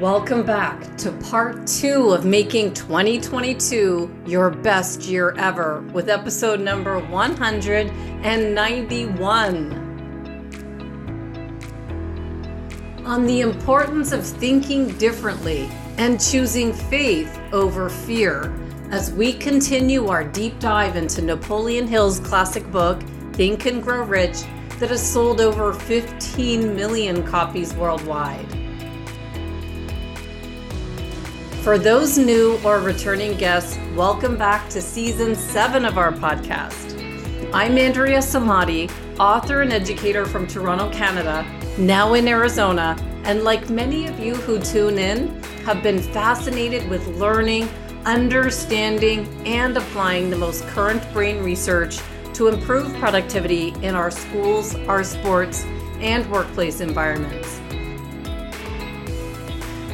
Welcome back to part two of making 2022 your best year ever with episode number 191 on the importance of thinking differently and choosing faith over fear as we continue our deep dive into Napoleon Hill's classic book, Think and Grow Rich, that has sold over 15 million copies worldwide. For those new or returning guests, welcome back to season seven of our podcast. I'm Andrea Samadi, author and educator from Toronto, Canada, now in Arizona, and like many of you who tune in, have been fascinated with learning, understanding, and applying the most current brain research to improve productivity in our schools, our sports, and workplace environments.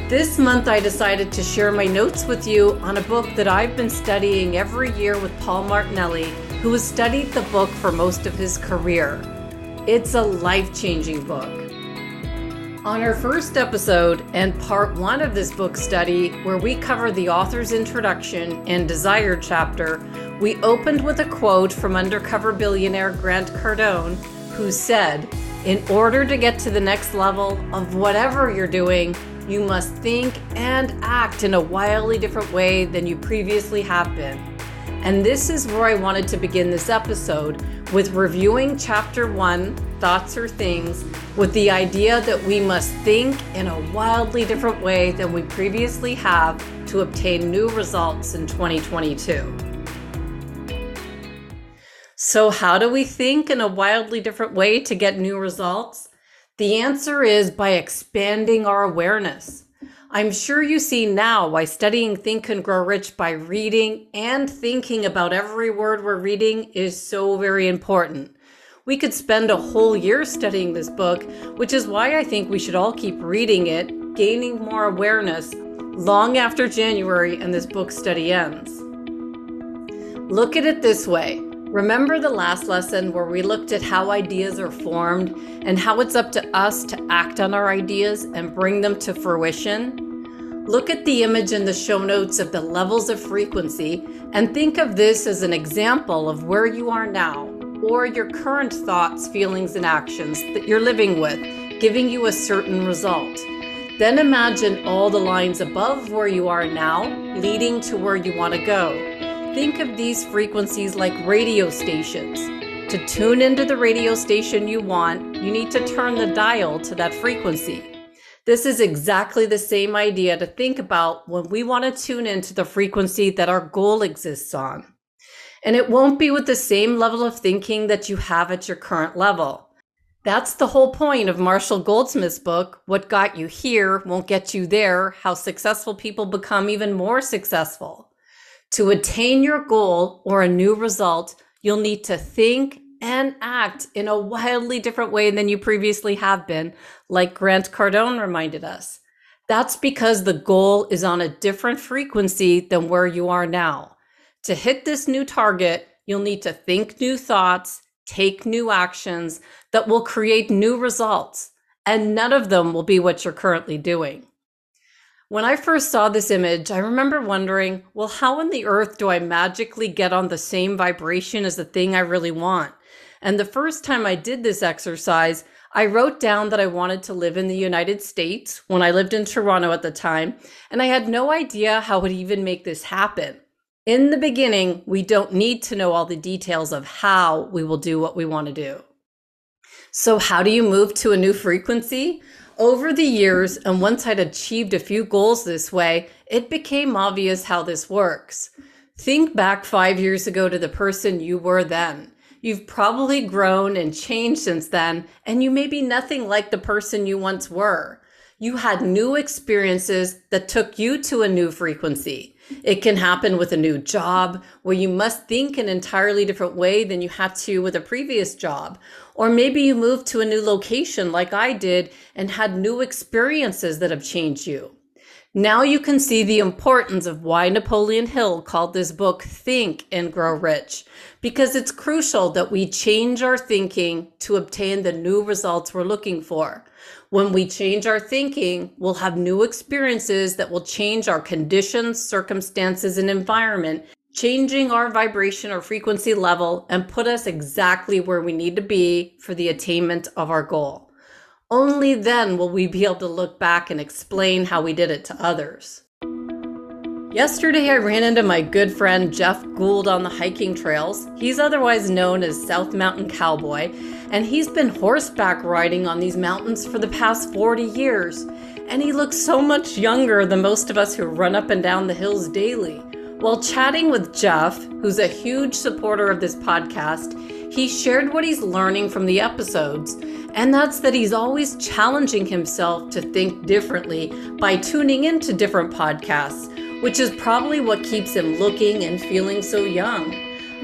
This month, I decided to share my notes with you on a book that I've been studying every year with Paul Martinelli, who has studied the book for most of his career. It's a life changing book. On our first episode and part one of this book study, where we cover the author's introduction and desire chapter, we opened with a quote from undercover billionaire Grant Cardone, who said, In order to get to the next level of whatever you're doing, you must think and act in a wildly different way than you previously have been. And this is where I wanted to begin this episode with reviewing chapter one, Thoughts or Things, with the idea that we must think in a wildly different way than we previously have to obtain new results in 2022. So, how do we think in a wildly different way to get new results? The answer is by expanding our awareness. I'm sure you see now why studying Think and Grow Rich by reading and thinking about every word we're reading is so very important. We could spend a whole year studying this book, which is why I think we should all keep reading it, gaining more awareness long after January and this book study ends. Look at it this way Remember the last lesson where we looked at how ideas are formed and how it's up to us to act on our ideas and bring them to fruition? Look at the image in the show notes of the levels of frequency and think of this as an example of where you are now or your current thoughts, feelings, and actions that you're living with, giving you a certain result. Then imagine all the lines above where you are now leading to where you want to go. Think of these frequencies like radio stations. To tune into the radio station you want, you need to turn the dial to that frequency. This is exactly the same idea to think about when we want to tune into the frequency that our goal exists on. And it won't be with the same level of thinking that you have at your current level. That's the whole point of Marshall Goldsmith's book, What Got You Here Won't Get You There How Successful People Become Even More Successful. To attain your goal or a new result, you'll need to think and act in a wildly different way than you previously have been, like Grant Cardone reminded us. That's because the goal is on a different frequency than where you are now. To hit this new target, you'll need to think new thoughts, take new actions that will create new results, and none of them will be what you're currently doing. When I first saw this image, I remember wondering, well, how on the earth do I magically get on the same vibration as the thing I really want? And the first time I did this exercise, I wrote down that I wanted to live in the United States when I lived in Toronto at the time, and I had no idea how would even make this happen. In the beginning, we don't need to know all the details of how we will do what we want to do. So, how do you move to a new frequency? Over the years, and once I'd achieved a few goals this way, it became obvious how this works. Think back five years ago to the person you were then. You've probably grown and changed since then, and you may be nothing like the person you once were. You had new experiences that took you to a new frequency. It can happen with a new job where you must think an entirely different way than you had to with a previous job, or maybe you moved to a new location like I did and had new experiences that have changed you. Now you can see the importance of why Napoleon Hill called this book Think and Grow Rich, because it's crucial that we change our thinking to obtain the new results we're looking for. When we change our thinking, we'll have new experiences that will change our conditions, circumstances, and environment, changing our vibration or frequency level and put us exactly where we need to be for the attainment of our goal. Only then will we be able to look back and explain how we did it to others. Yesterday, I ran into my good friend Jeff Gould on the hiking trails. He's otherwise known as South Mountain Cowboy, and he's been horseback riding on these mountains for the past 40 years. And he looks so much younger than most of us who run up and down the hills daily. While chatting with Jeff, who's a huge supporter of this podcast, he shared what he's learning from the episodes, and that's that he's always challenging himself to think differently by tuning into different podcasts which is probably what keeps him looking and feeling so young.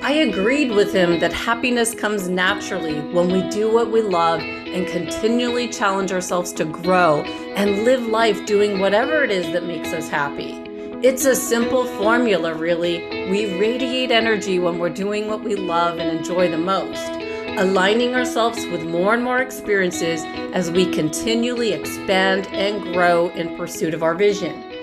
I agreed with him that happiness comes naturally when we do what we love and continually challenge ourselves to grow and live life doing whatever it is that makes us happy. It's a simple formula, really. We radiate energy when we're doing what we love and enjoy the most, aligning ourselves with more and more experiences as we continually expand and grow in pursuit of our vision.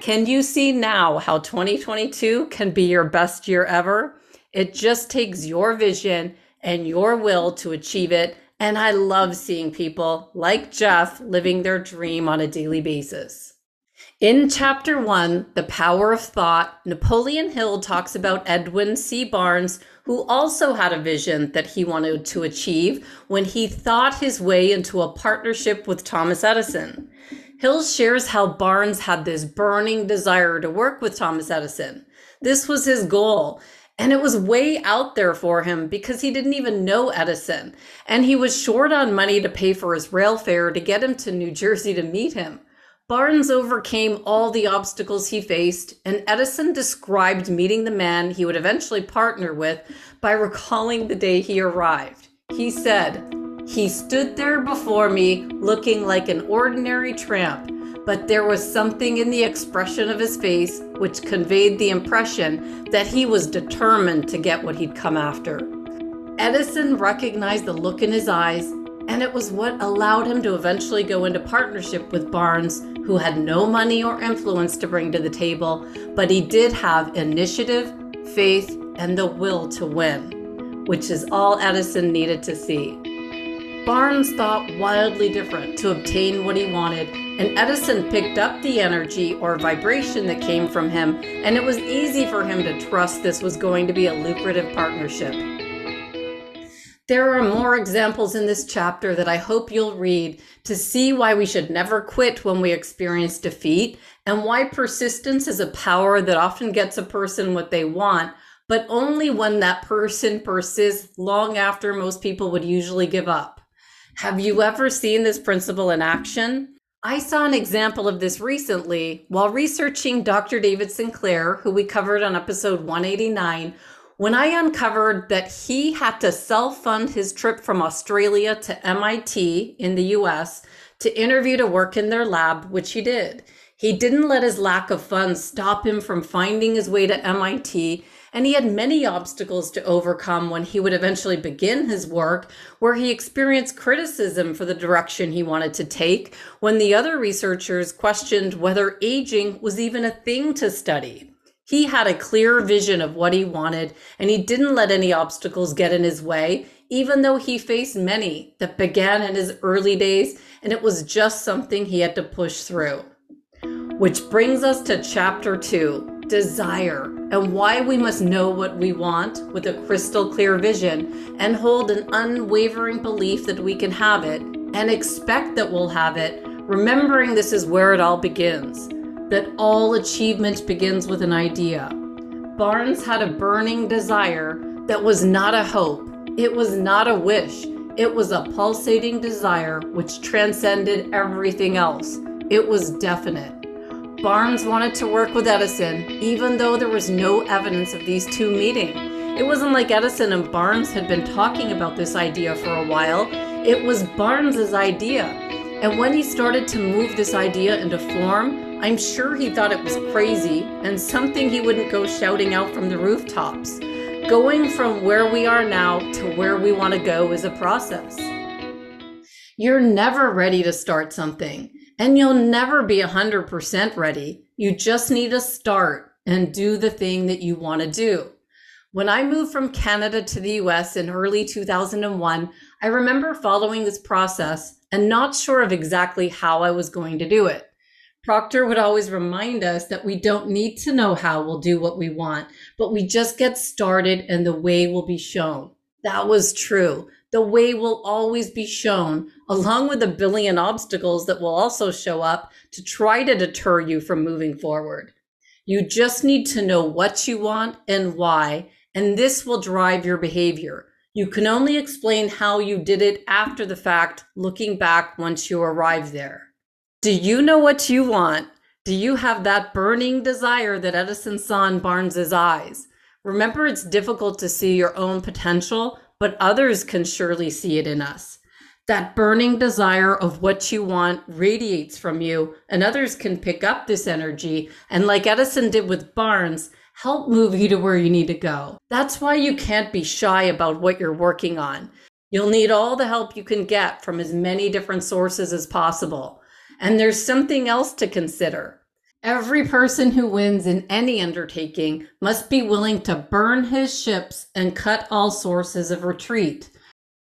Can you see now how 2022 can be your best year ever? It just takes your vision and your will to achieve it. And I love seeing people like Jeff living their dream on a daily basis. In chapter one, The Power of Thought, Napoleon Hill talks about Edwin C. Barnes, who also had a vision that he wanted to achieve when he thought his way into a partnership with Thomas Edison. Hill shares how Barnes had this burning desire to work with Thomas Edison. This was his goal. And it was way out there for him because he didn't even know Edison. And he was short on money to pay for his rail fare to get him to New Jersey to meet him. Barnes overcame all the obstacles he faced, and Edison described meeting the man he would eventually partner with by recalling the day he arrived. He said, he stood there before me looking like an ordinary tramp, but there was something in the expression of his face which conveyed the impression that he was determined to get what he'd come after. Edison recognized the look in his eyes, and it was what allowed him to eventually go into partnership with Barnes, who had no money or influence to bring to the table, but he did have initiative, faith, and the will to win, which is all Edison needed to see. Barnes thought wildly different to obtain what he wanted, and Edison picked up the energy or vibration that came from him, and it was easy for him to trust this was going to be a lucrative partnership. There are more examples in this chapter that I hope you'll read to see why we should never quit when we experience defeat and why persistence is a power that often gets a person what they want, but only when that person persists long after most people would usually give up. Have you ever seen this principle in action? I saw an example of this recently while researching Dr. David Sinclair, who we covered on episode 189, when I uncovered that he had to self fund his trip from Australia to MIT in the US to interview to work in their lab, which he did. He didn't let his lack of funds stop him from finding his way to MIT and he had many obstacles to overcome when he would eventually begin his work, where he experienced criticism for the direction he wanted to take, when the other researchers questioned whether aging was even a thing to study. He had a clear vision of what he wanted, and he didn't let any obstacles get in his way, even though he faced many that began in his early days, and it was just something he had to push through. Which brings us to chapter two desire, and why we must know what we want with a crystal clear vision and hold an unwavering belief that we can have it and expect that we'll have it, remembering this is where it all begins, that all achievement begins with an idea. Barnes had a burning desire that was not a hope, it was not a wish, it was a pulsating desire which transcended everything else. It was definite. Barnes wanted to work with Edison, even though there was no evidence of these two meeting. It wasn't like Edison and Barnes had been talking about this idea for a while. It was Barnes's idea. And when he started to move this idea into form, I'm sure he thought it was crazy and something he wouldn't go shouting out from the rooftops. Going from where we are now to where we want to go is a process. You're never ready to start something, and you'll never be 100% ready. You just need to start and do the thing that you want to do. When I moved from Canada to the US in early 2001, I remember following this process and not sure of exactly how I was going to do it. Proctor would always remind us that we don't need to know how we'll do what we want, but we just get started and the way will be shown. That was true. The way will always be shown, along with a billion obstacles that will also show up to try to deter you from moving forward. You just need to know what you want and why, and this will drive your behavior. You can only explain how you did it after the fact, looking back once you arrive there. Do you know what you want? Do you have that burning desire that Edison saw in Barnes's eyes? Remember, it's difficult to see your own potential, but others can surely see it in us. That burning desire of what you want radiates from you, and others can pick up this energy and, like Edison did with Barnes, help move you to where you need to go. That's why you can't be shy about what you're working on. You'll need all the help you can get from as many different sources as possible. And there's something else to consider. Every person who wins in any undertaking must be willing to burn his ships and cut all sources of retreat.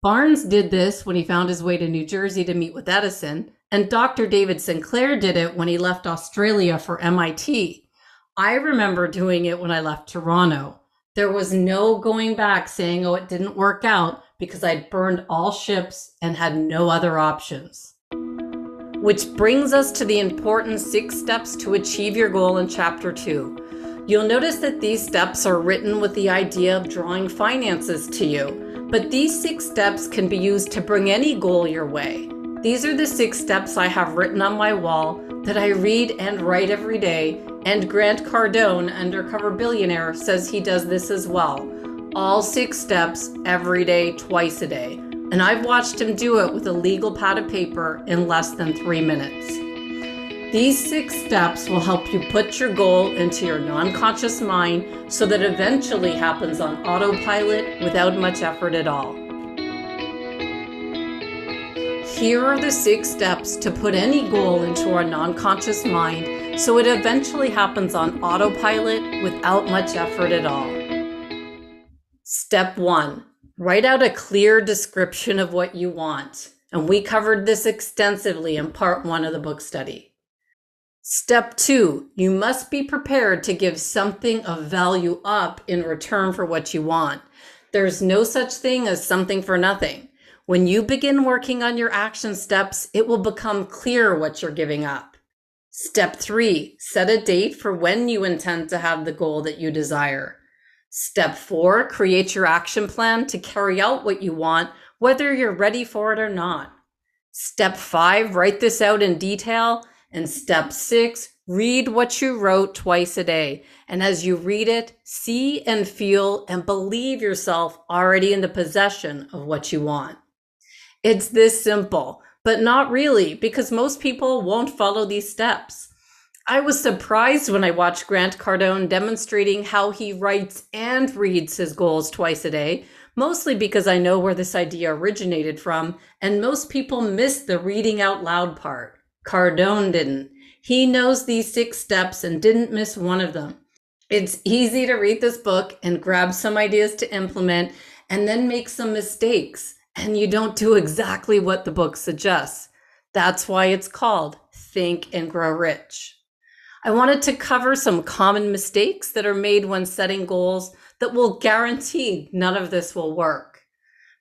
Barnes did this when he found his way to New Jersey to meet with Edison, and Dr. David Sinclair did it when he left Australia for MIT. I remember doing it when I left Toronto. There was no going back saying, oh, it didn't work out because I'd burned all ships and had no other options. Which brings us to the important six steps to achieve your goal in chapter two. You'll notice that these steps are written with the idea of drawing finances to you, but these six steps can be used to bring any goal your way. These are the six steps I have written on my wall that I read and write every day, and Grant Cardone, Undercover Billionaire, says he does this as well. All six steps every day, twice a day and I've watched him do it with a legal pad of paper in less than three minutes. These six steps will help you put your goal into your non conscious mind so that eventually happens on autopilot without much effort at all. Here are the six steps to put any goal into our non conscious mind so it eventually happens on autopilot without much effort at all. Step one Write out a clear description of what you want. And we covered this extensively in part one of the book study. Step two, you must be prepared to give something of value up in return for what you want. There's no such thing as something for nothing. When you begin working on your action steps, it will become clear what you're giving up. Step three, set a date for when you intend to have the goal that you desire. Step four, create your action plan to carry out what you want, whether you're ready for it or not. Step five, write this out in detail. And step six, read what you wrote twice a day. And as you read it, see and feel and believe yourself already in the possession of what you want. It's this simple, but not really, because most people won't follow these steps. I was surprised when I watched Grant Cardone demonstrating how he writes and reads his goals twice a day, mostly because I know where this idea originated from, and most people miss the reading out loud part. Cardone didn't. He knows these six steps and didn't miss one of them. It's easy to read this book and grab some ideas to implement and then make some mistakes, and you don't do exactly what the book suggests. That's why it's called Think and Grow Rich. I wanted to cover some common mistakes that are made when setting goals that will guarantee none of this will work.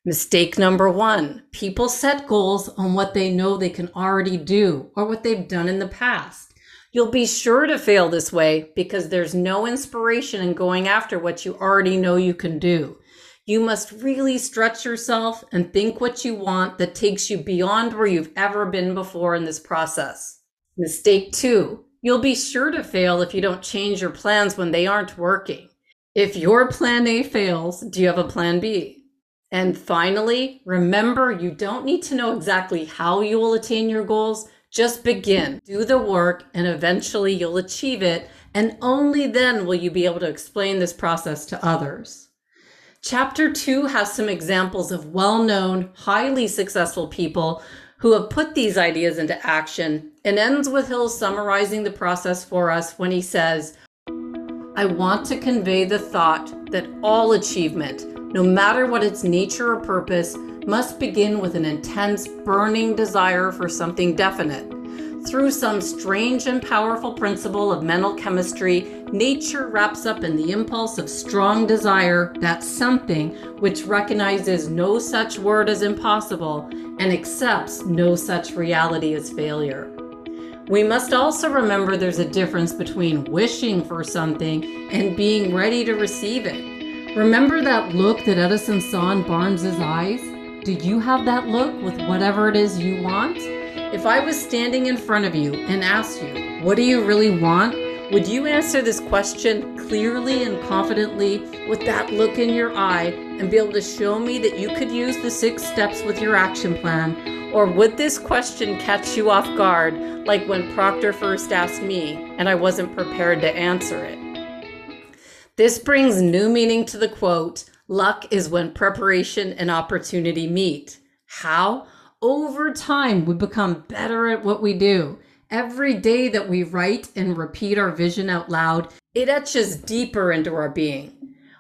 Mistake number one people set goals on what they know they can already do or what they've done in the past. You'll be sure to fail this way because there's no inspiration in going after what you already know you can do. You must really stretch yourself and think what you want that takes you beyond where you've ever been before in this process. Mistake two You'll be sure to fail if you don't change your plans when they aren't working. If your plan A fails, do you have a plan B? And finally, remember you don't need to know exactly how you will attain your goals. Just begin, do the work, and eventually you'll achieve it. And only then will you be able to explain this process to others. Chapter two has some examples of well known, highly successful people who have put these ideas into action and ends with Hill summarizing the process for us when he says, I want to convey the thought that all achievement, no matter what its nature or purpose, must begin with an intense, burning desire for something definite. Through some strange and powerful principle of mental chemistry, nature wraps up in the impulse of strong desire, that something which recognizes no such word as impossible and accepts no such reality as failure. We must also remember there's a difference between wishing for something and being ready to receive it. Remember that look that Edison saw in Barnes's eyes? Do you have that look with whatever it is you want? If I was standing in front of you and asked you, what do you really want? Would you answer this question clearly and confidently with that look in your eye and be able to show me that you could use the six steps with your action plan? Or would this question catch you off guard, like when Proctor first asked me and I wasn't prepared to answer it? This brings new meaning to the quote luck is when preparation and opportunity meet. How? Over time, we become better at what we do. Every day that we write and repeat our vision out loud, it etches deeper into our being.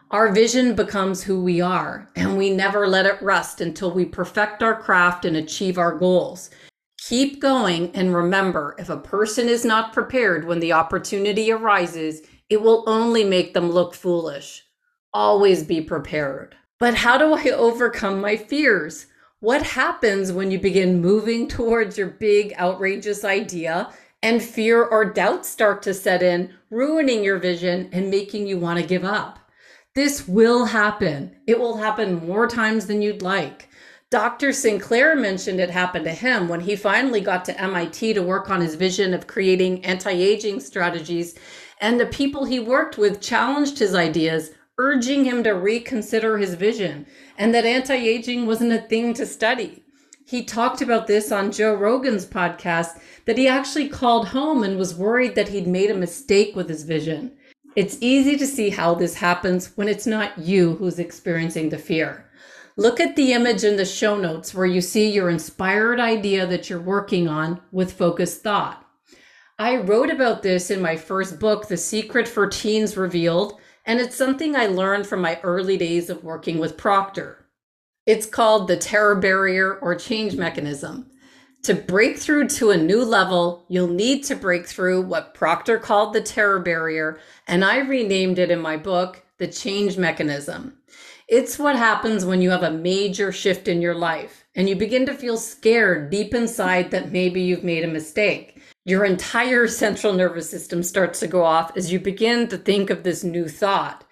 Our vision becomes who we are, and we never let it rust until we perfect our craft and achieve our goals. Keep going and remember if a person is not prepared when the opportunity arises, it will only make them look foolish. Always be prepared. But how do I overcome my fears? What happens when you begin moving towards your big, outrageous idea and fear or doubt start to set in, ruining your vision and making you want to give up? This will happen. It will happen more times than you'd like. Dr. Sinclair mentioned it happened to him when he finally got to MIT to work on his vision of creating anti aging strategies. And the people he worked with challenged his ideas, urging him to reconsider his vision and that anti aging wasn't a thing to study. He talked about this on Joe Rogan's podcast that he actually called home and was worried that he'd made a mistake with his vision. It's easy to see how this happens when it's not you who's experiencing the fear. Look at the image in the show notes where you see your inspired idea that you're working on with focused thought. I wrote about this in my first book, The Secret for Teens Revealed, and it's something I learned from my early days of working with Proctor. It's called the terror barrier or change mechanism. To break through to a new level, you'll need to break through what Proctor called the terror barrier, and I renamed it in my book, The Change Mechanism. It's what happens when you have a major shift in your life and you begin to feel scared deep inside that maybe you've made a mistake your entire central nervous system starts to go off as you begin to think of this new thought.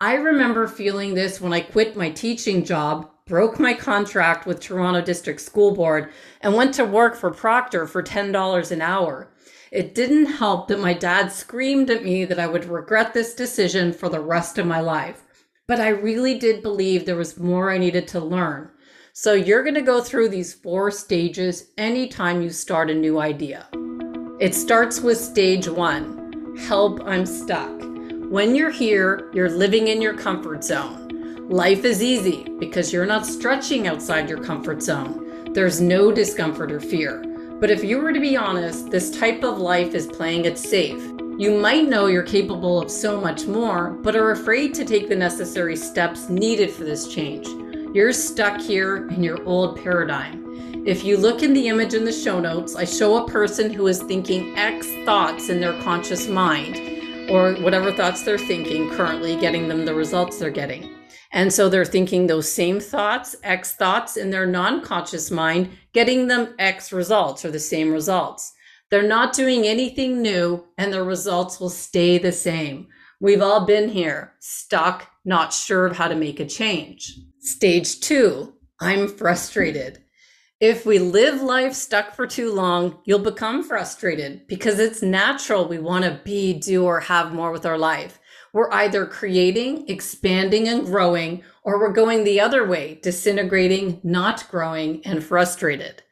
I remember feeling this when I quit my teaching job, broke my contract with Toronto District School Board, and went to work for Proctor for $10 an hour. It didn't help that my dad screamed at me that I would regret this decision for the rest of my life. But I really did believe there was more I needed to learn. So you're going to go through these four stages anytime you start a new idea. It starts with stage one help, I'm stuck. When you're here, you're living in your comfort zone. Life is easy because you're not stretching outside your comfort zone. There's no discomfort or fear. But if you were to be honest, this type of life is playing it safe. You might know you're capable of so much more, but are afraid to take the necessary steps needed for this change. You're stuck here in your old paradigm. If you look in the image in the show notes, I show a person who is thinking X thoughts in their conscious mind or whatever thoughts they're thinking currently, getting them the results they're getting. And so they're thinking those same thoughts, X thoughts in their non conscious mind, getting them X results or the same results. They're not doing anything new and the results will stay the same. We've all been here, stuck, not sure of how to make a change. Stage two, I'm frustrated. If we live life stuck for too long, you'll become frustrated because it's natural we want to be, do, or have more with our life. We're either creating, expanding, and growing, or we're going the other way, disintegrating, not growing, and frustrated.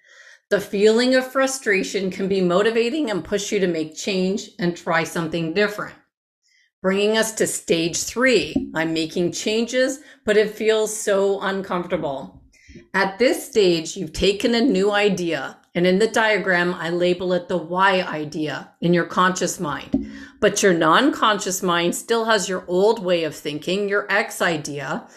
The feeling of frustration can be motivating and push you to make change and try something different. Bringing us to stage three I'm making changes, but it feels so uncomfortable. At this stage, you've taken a new idea, and in the diagram, I label it the Y idea in your conscious mind. But your non conscious mind still has your old way of thinking, your X idea.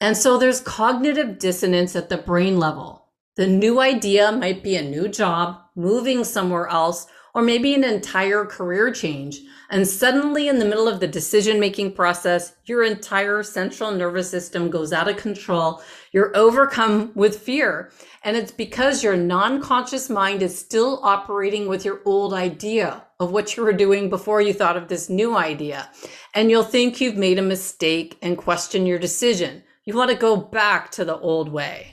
And so there's cognitive dissonance at the brain level. The new idea might be a new job, moving somewhere else, or maybe an entire career change. And suddenly, in the middle of the decision making process, your entire central nervous system goes out of control. You're overcome with fear. And it's because your non conscious mind is still operating with your old idea of what you were doing before you thought of this new idea. And you'll think you've made a mistake and question your decision. You want to go back to the old way.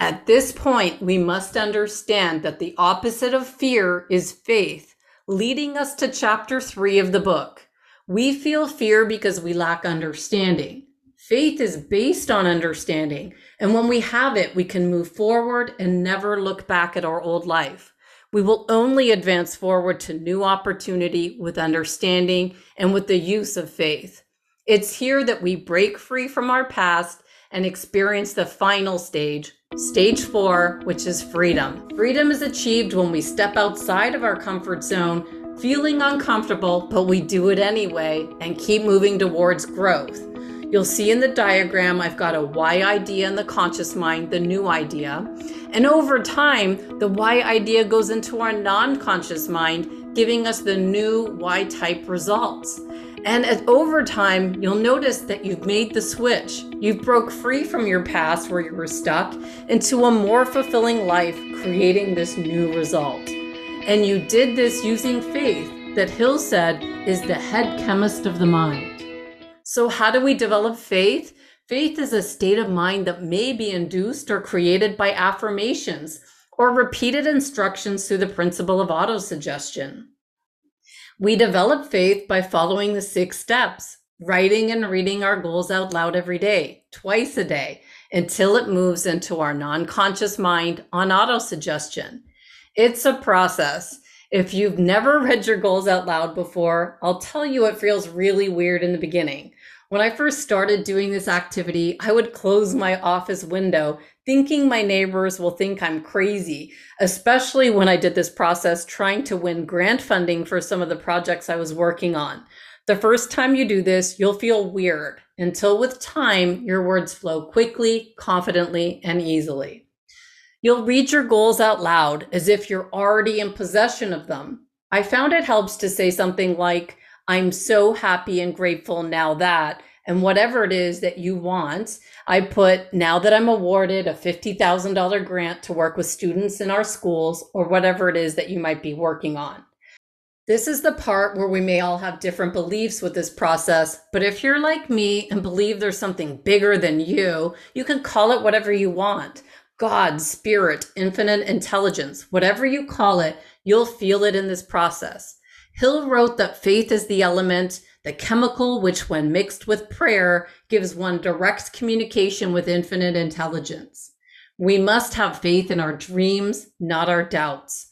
At this point, we must understand that the opposite of fear is faith, leading us to chapter three of the book. We feel fear because we lack understanding. Faith is based on understanding. And when we have it, we can move forward and never look back at our old life. We will only advance forward to new opportunity with understanding and with the use of faith. It's here that we break free from our past and experience the final stage, stage four, which is freedom. Freedom is achieved when we step outside of our comfort zone, feeling uncomfortable, but we do it anyway and keep moving towards growth. You'll see in the diagram, I've got a Y idea in the conscious mind, the new idea. And over time, the Y idea goes into our non conscious mind, giving us the new Y type results. And as over time, you'll notice that you've made the switch. You've broke free from your past where you were stuck into a more fulfilling life, creating this new result. And you did this using faith that Hill said is the head chemist of the mind. So how do we develop faith? Faith is a state of mind that may be induced or created by affirmations or repeated instructions through the principle of autosuggestion. We develop faith by following the six steps, writing and reading our goals out loud every day, twice a day, until it moves into our non conscious mind on autosuggestion. It's a process. If you've never read your goals out loud before, I'll tell you it feels really weird in the beginning. When I first started doing this activity, I would close my office window thinking my neighbors will think I'm crazy, especially when I did this process trying to win grant funding for some of the projects I was working on. The first time you do this, you'll feel weird until with time, your words flow quickly, confidently, and easily. You'll read your goals out loud as if you're already in possession of them. I found it helps to say something like, I'm so happy and grateful now that, and whatever it is that you want. I put now that I'm awarded a $50,000 grant to work with students in our schools or whatever it is that you might be working on. This is the part where we may all have different beliefs with this process, but if you're like me and believe there's something bigger than you, you can call it whatever you want. God, spirit, infinite intelligence, whatever you call it, you'll feel it in this process. Hill wrote that faith is the element the chemical which, when mixed with prayer, gives one direct communication with infinite intelligence. We must have faith in our dreams, not our doubts.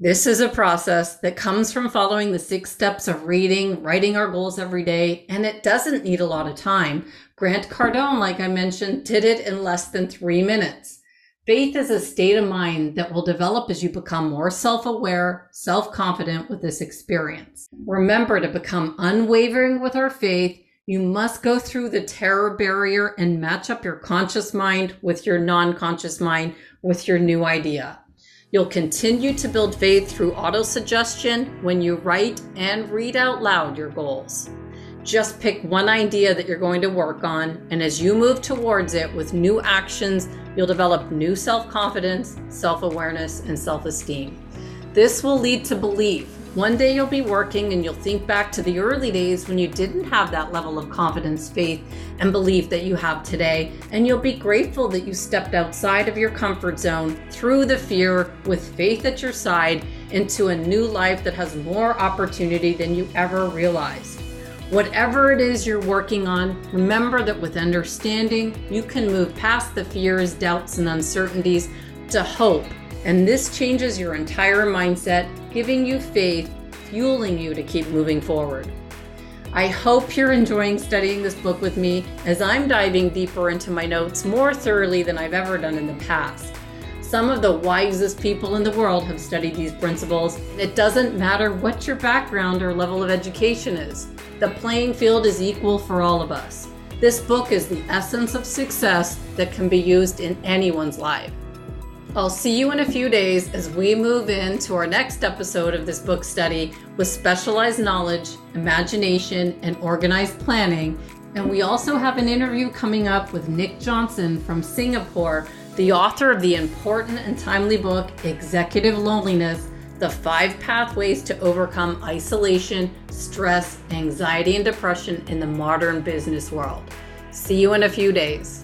This is a process that comes from following the six steps of reading, writing our goals every day, and it doesn't need a lot of time. Grant Cardone, like I mentioned, did it in less than three minutes. Faith is a state of mind that will develop as you become more self aware, self confident with this experience. Remember to become unwavering with our faith, you must go through the terror barrier and match up your conscious mind with your non conscious mind with your new idea. You'll continue to build faith through autosuggestion when you write and read out loud your goals. Just pick one idea that you're going to work on, and as you move towards it with new actions, you'll develop new self confidence, self awareness, and self esteem. This will lead to belief. One day you'll be working and you'll think back to the early days when you didn't have that level of confidence, faith, and belief that you have today, and you'll be grateful that you stepped outside of your comfort zone through the fear with faith at your side into a new life that has more opportunity than you ever realized. Whatever it is you're working on, remember that with understanding, you can move past the fears, doubts, and uncertainties to hope. And this changes your entire mindset, giving you faith, fueling you to keep moving forward. I hope you're enjoying studying this book with me as I'm diving deeper into my notes more thoroughly than I've ever done in the past. Some of the wisest people in the world have studied these principles. It doesn't matter what your background or level of education is, the playing field is equal for all of us. This book is the essence of success that can be used in anyone's life. I'll see you in a few days as we move into our next episode of this book study with specialized knowledge, imagination, and organized planning. And we also have an interview coming up with Nick Jonsson from Singapore, the author of the important and timely book, Executive Loneliness The Five Pathways to Overcome Isolation, Stress, Anxiety, and Depression in the Modern Business World. See you in a few days.